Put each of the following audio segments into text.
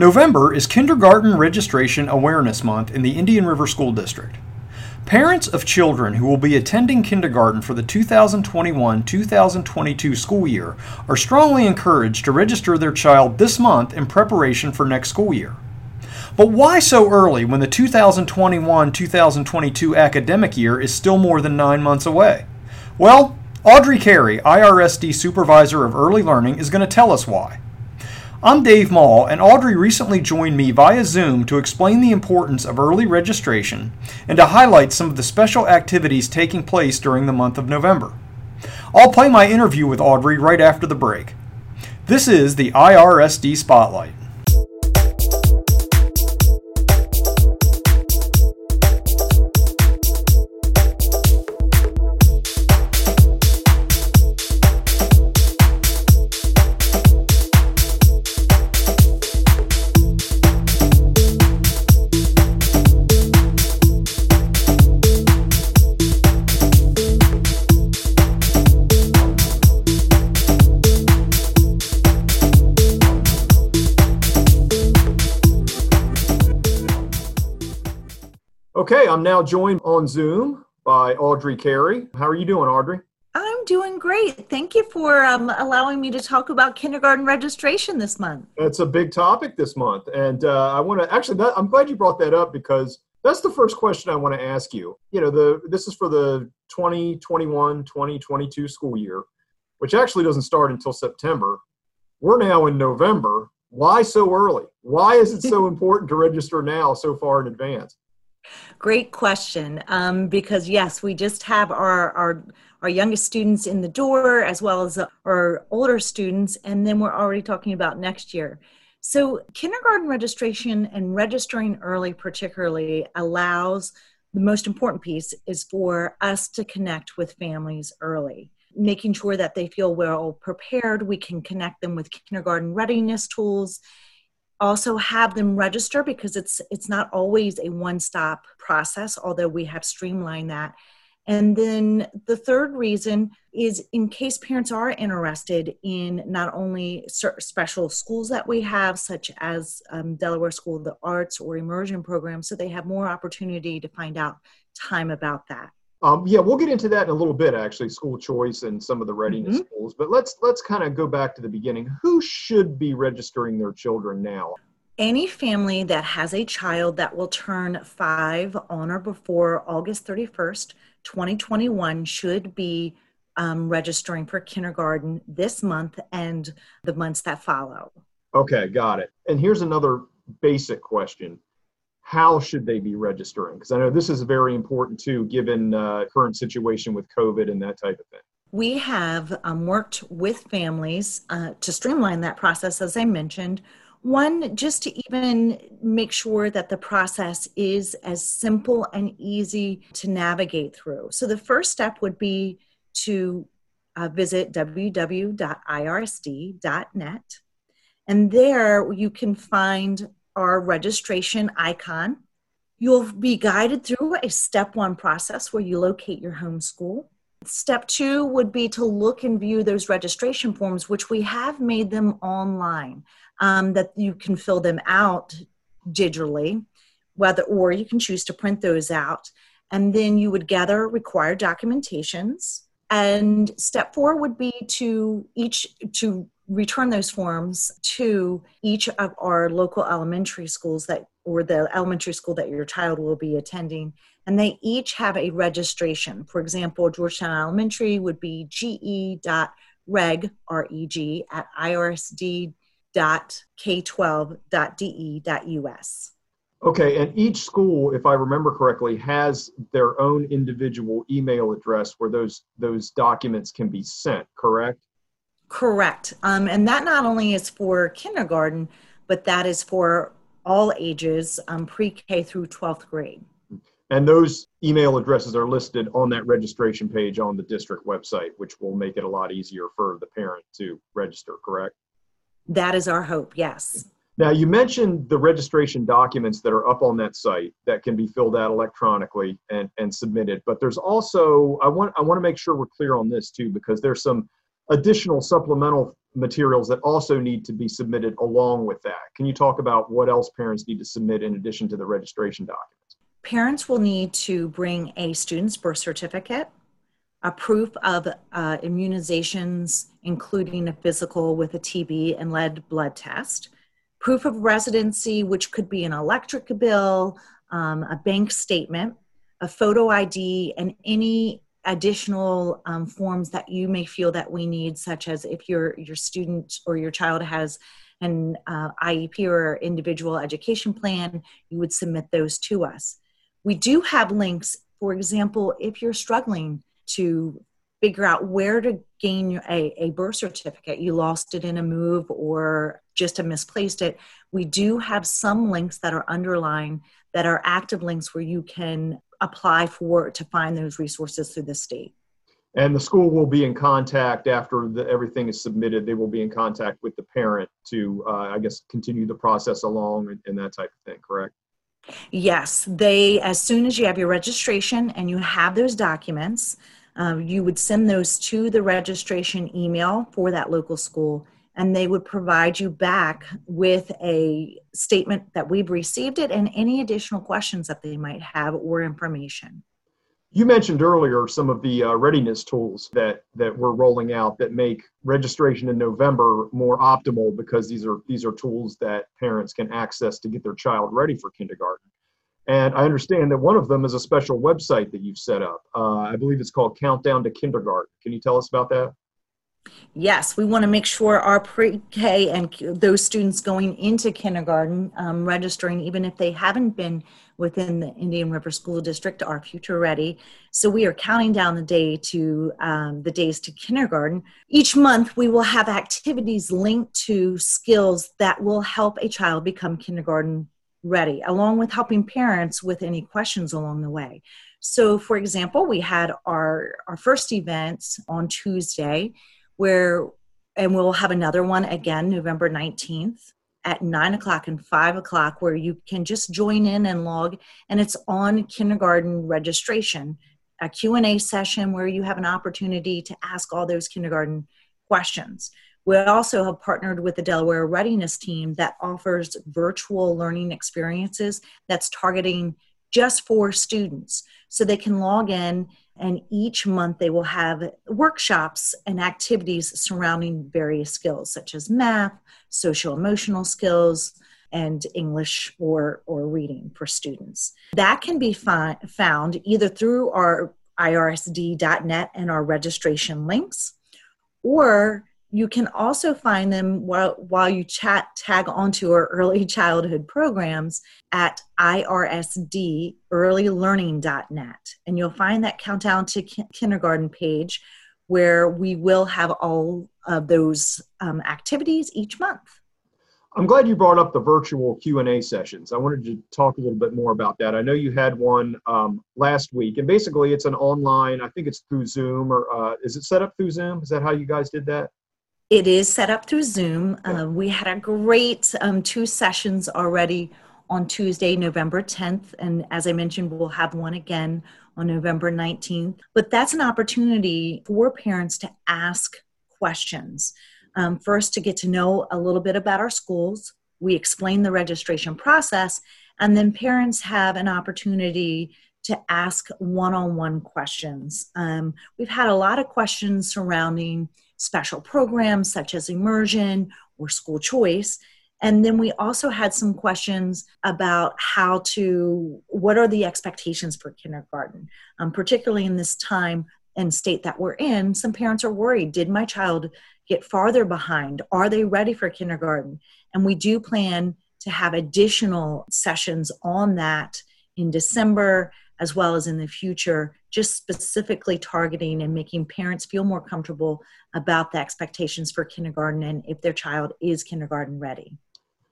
November is Kindergarten Registration Awareness Month in the Indian River School District. Parents of children who will be attending kindergarten for the 2021 2022 school year are strongly encouraged to register their child this month in preparation for next school year. But why so early when the 2021 2022 academic year is still more than nine months away? Well, Audrey Carey, IRSD Supervisor of Early Learning, is going to tell us why. I'm Dave Maull, and Audrey recently joined me via Zoom to explain the importance of early registration and to highlight some of the special activities taking place during the month of November. I'll play my interview with Audrey right after the break. This is the IRSD Spotlight. I'm now joined on Zoom by Audrey Carey. How are you doing, Audrey? I'm doing great. Thank you for um, allowing me to talk about kindergarten registration this month. It's a big topic this month, and uh, I want to actually. That, I'm glad you brought that up because that's the first question I want to ask you. You know, the this is for the 2021 2022 school year, which actually doesn't start until September. We're now in November. Why so early? Why is it so important to register now so far in advance? Great question. Um, because yes, we just have our, our our youngest students in the door as well as our older students, and then we're already talking about next year. So kindergarten registration and registering early particularly allows the most important piece is for us to connect with families early making sure that they feel well prepared we can connect them with kindergarten readiness tools also have them register because it's it's not always a one stop process although we have streamlined that and then the third reason is in case parents are interested in not only special schools that we have, such as um, Delaware School of the Arts or immersion programs, so they have more opportunity to find out time about that. Um, yeah, we'll get into that in a little bit, actually, school choice and some of the readiness mm-hmm. schools. But let's let's kind of go back to the beginning. Who should be registering their children now? Any family that has a child that will turn five on or before August 31st, 2021, should be um, registering for kindergarten this month and the months that follow. Okay, got it. And here's another basic question how should they be registering? Because I know this is very important too, given uh, current situation with COVID and that type of thing. We have um, worked with families uh, to streamline that process, as I mentioned. One, just to even make sure that the process is as simple and easy to navigate through. So, the first step would be to uh, visit www.irsd.net. And there you can find our registration icon. You'll be guided through a step one process where you locate your home school. Step two would be to look and view those registration forms, which we have made them online, um, that you can fill them out digitally, whether or you can choose to print those out. And then you would gather required documentations. And step four would be to each to return those forms to each of our local elementary schools that or the elementary school that your child will be attending. And they each have a registration. For example georgetown elementary would be ge.reg reg at irsd.k12.de.us Okay, and each school, if I remember correctly, has their own individual email address where those those documents can be sent, correct? Correct. Um, and that not only is for kindergarten, but that is for all ages, um, pre K through 12th grade. And those email addresses are listed on that registration page on the district website, which will make it a lot easier for the parent to register, correct? That is our hope, yes. Now, you mentioned the registration documents that are up on that site that can be filled out electronically and, and submitted, but there's also, I want, I want to make sure we're clear on this too, because there's some additional supplemental materials that also need to be submitted along with that. Can you talk about what else parents need to submit in addition to the registration documents? Parents will need to bring a student's birth certificate, a proof of uh, immunizations, including a physical with a TB and lead blood test, proof of residency, which could be an electric bill, um, a bank statement, a photo ID, and any additional um, forms that you may feel that we need, such as if your your student or your child has an uh, IEP or individual education plan, you would submit those to us. We do have links, for example, if you're struggling to figure out where to gain a, a birth certificate, you lost it in a move or just have misplaced it, we do have some links that are underlined that are active links where you can apply for to find those resources through the state. And the school will be in contact after the, everything is submitted. They will be in contact with the parent to, uh, I guess, continue the process along and, and that type of thing. Correct? Yes, they. As soon as you have your registration and you have those documents, um, you would send those to the registration email for that local school, and they would provide you back with a statement that we've received it and any additional questions that they might have or information. You mentioned earlier some of the uh, readiness tools that that we're rolling out that make registration in November more optimal because these are these are tools that parents can access to get their child ready for kindergarten. And I understand that one of them is a special website that you've set up. Uh, I believe it's called Countdown to Kindergarten. Can you tell us about that? Yes, we want to make sure our pre-K and those students going into kindergarten um, registering, even if they haven't been within the Indian River School District, are future ready. So we are counting down the day to um, the days to kindergarten. Each month, we will have activities linked to skills that will help a child become kindergarten ready, along with helping parents with any questions along the way. So, for example, we had our our first events on Tuesday where and we'll have another one again november 19th at 9 o'clock and 5 o'clock where you can just join in and log and it's on kindergarten registration a q&a session where you have an opportunity to ask all those kindergarten questions. We also have partnered with the delaware readiness team that offers virtual learning experiences that's targeting just for students. So they can log in and each month they will have workshops and activities surrounding various skills such as math social emotional skills and english or, or reading for students. That can be fi- found either through our irsd.net and our registration links or you can also find them while, while you chat tag onto our early childhood programs at irsdearlylearning.net and you'll find that countdown to ki- kindergarten page where we will have all of those um, activities each month. I'm glad you brought up the virtual q&a sessions. I wanted to talk a little bit more about that. I know you had one um, last week and basically it's an online i think it's through zoom or uh, is it set up through zoom? Is that how you guys did that it is set up through Zoom. Uh, we had a great um, two sessions already on Tuesday, November 10th. And as I mentioned, we'll have one again on November 19th. But that's an opportunity for parents to ask questions. Um, first, to get to know a little bit about our schools. We explain the registration process, and then parents have an opportunity to ask one on one questions. Um, we've had a lot of questions surrounding special programs such as immersion or school choice. And then we also had some questions about how to, what are the expectations for kindergarten, um, particularly in this time and state that we're in. Some parents are worried did my child get farther behind? Are they ready for kindergarten? And we do plan to have additional sessions on that in December as well as in the future, just specifically targeting and making parents feel more comfortable about the expectations for kindergarten and if their child is kindergarten ready.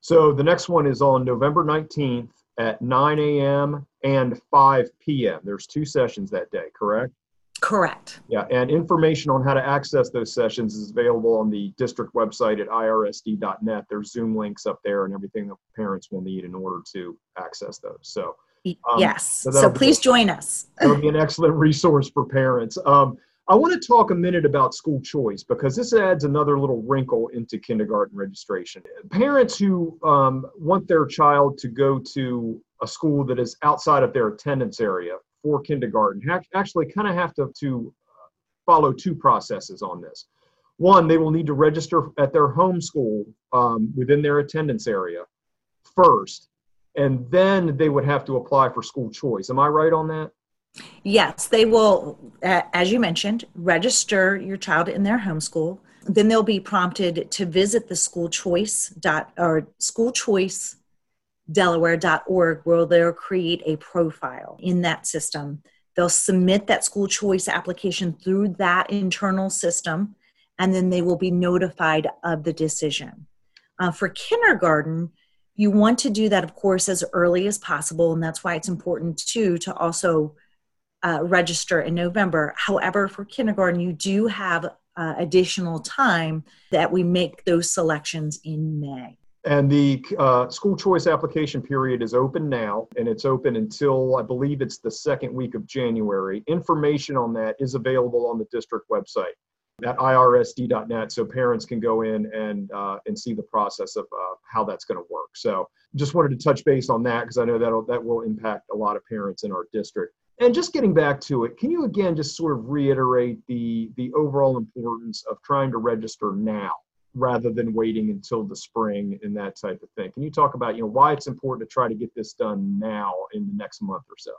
So the next one is on November 19th at 9 a.m. and 5 p.m. There's two sessions that day, correct? Correct. Yeah, and information on how to access those sessions is available on the district website at irsd.net. There's Zoom links up there and everything that parents will need in order to access those. So um, yes. So, so please join us. that would be an excellent resource for parents. Um, I want to talk a minute about school choice because this adds another little wrinkle into kindergarten registration. Parents who um, want their child to go to a school that is outside of their attendance area for kindergarten actually kind of have to, to follow two processes on this. One, they will need to register at their home school um, within their attendance area first, and then they would have to apply for school choice. Am I right on that? Yes, they will, as you mentioned, register your child in their homeschool. Then they'll be prompted to visit the school choice dot or school choice delaware.org where they'll create a profile in that system. They'll submit that school choice application through that internal system, and then they will be notified of the decision. Uh, for kindergarten, you want to do that, of course, as early as possible, and that's why it's important too to also uh, register in November. However, for kindergarten, you do have uh, additional time that we make those selections in May. And the uh, school choice application period is open now, and it's open until I believe it's the second week of January. Information on that is available on the district website at irsd.net, so parents can go in and uh, and see the process of uh, how that's going to work. So, just wanted to touch base on that because I know that that will impact a lot of parents in our district. And just getting back to it, can you again just sort of reiterate the the overall importance of trying to register now rather than waiting until the spring and that type of thing? Can you talk about you know why it's important to try to get this done now in the next month or so?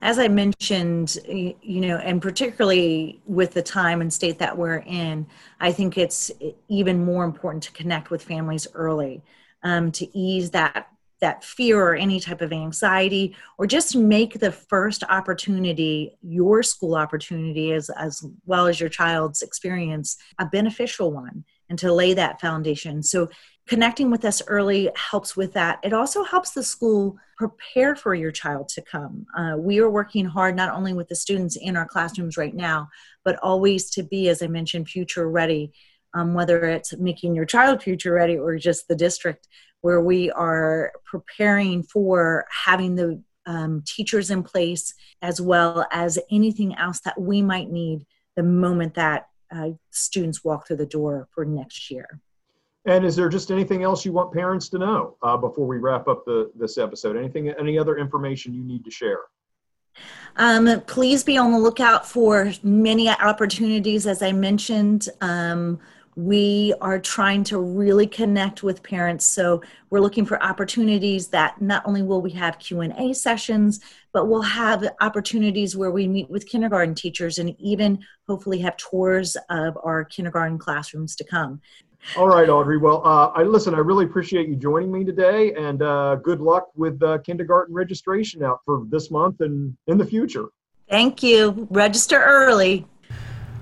As I mentioned, you know, and particularly with the time and state that we're in, I think it's even more important to connect with families early um, to ease that that fear or any type of anxiety or just make the first opportunity your school opportunity as as well as your child's experience a beneficial one and to lay that foundation. So connecting with us early helps with that it also helps the school prepare for your child to come uh, we are working hard not only with the students in our classrooms right now but always to be as i mentioned future ready um, whether it's making your child future ready or just the district where we are preparing for having the um, teachers in place as well as anything else that we might need the moment that uh, students walk through the door for next year. And is there just anything else you want parents to know uh, before we wrap up the, this episode? Anything, any other information you need to share? Um, please be on the lookout for many opportunities, as I mentioned. Um, we are trying to really connect with parents so we're looking for opportunities that not only will we have q&a sessions but we'll have opportunities where we meet with kindergarten teachers and even hopefully have tours of our kindergarten classrooms to come all right audrey well uh, i listen i really appreciate you joining me today and uh, good luck with uh, kindergarten registration out for this month and in the future thank you register early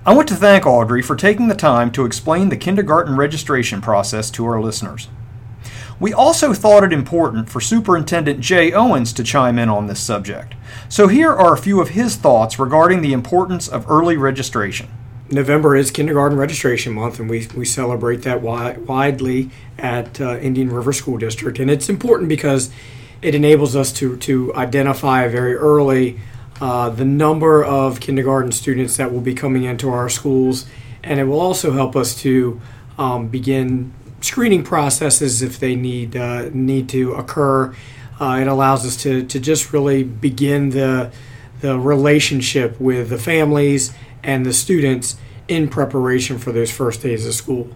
I want to thank Audrey for taking the time to explain the kindergarten registration process to our listeners. We also thought it important for Superintendent Jay Owens to chime in on this subject. So here are a few of his thoughts regarding the importance of early registration. November is kindergarten registration month, and we, we celebrate that wi- widely at uh, Indian River School District. And it's important because it enables us to, to identify very early uh, the number of kindergarten students that will be coming into our schools, and it will also help us to um, begin screening processes if they need uh, need to occur. Uh, it allows us to, to just really begin the the relationship with the families and the students in preparation for those first days of school.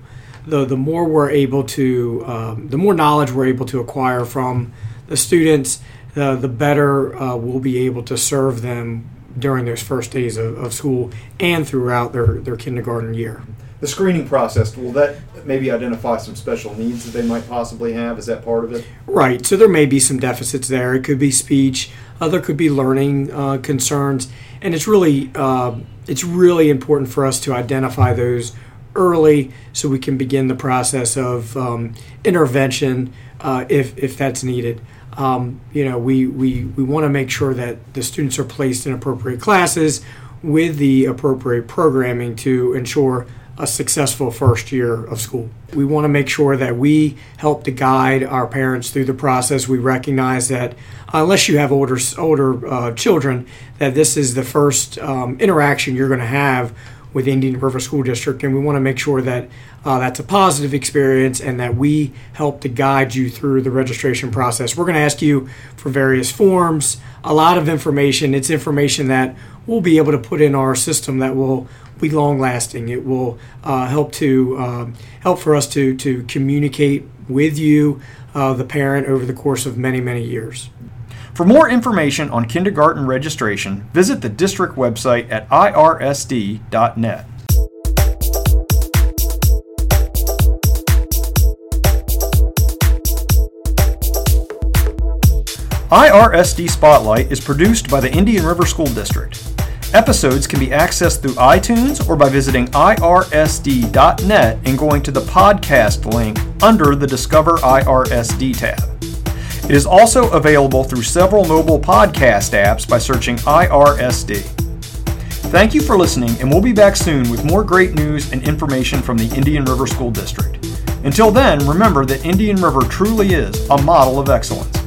The the more we're able to, um, the more knowledge we're able to acquire from the students uh, the better uh, we'll be able to serve them during those first days of, of, school and throughout their, their kindergarten year. The screening process, will that maybe identify some special needs that they might possibly have? Is that part of it? Right. So there may be some deficits there. It could be speech, uh, there could be learning uh, concerns. And it's really, uh, it's really important for us to identify those early so we can begin the process of um, intervention uh, if, if that's needed. Um, you know, we, we, we want to make sure that the students are placed in appropriate classes with the appropriate programming to ensure a successful first year of school. We want to make sure that we help to guide our parents through the process. We recognize that unless you have older older uh, children, that this is the first um, interaction you're going to have with Indian River School District, and we want to make sure that uh, that's a positive experience and that we help to guide you through the registration process. We're going to ask you for various forms, a lot of information. It's information that we'll be able to put in our system that will be long lasting. It will uh, help to um, help for us to to communicate with you, uh, the parent, over the course of many many years. For more information on kindergarten registration, visit the district website at irsd.net. IRSD Spotlight is produced by the Indian River School District. Episodes can be accessed through iTunes or by visiting irsd.net and going to the podcast link under the Discover IRSD tab. It is also available through several mobile podcast apps by searching IRSD. Thank you for listening, and we'll be back soon with more great news and information from the Indian River School District. Until then, remember that Indian River truly is a model of excellence.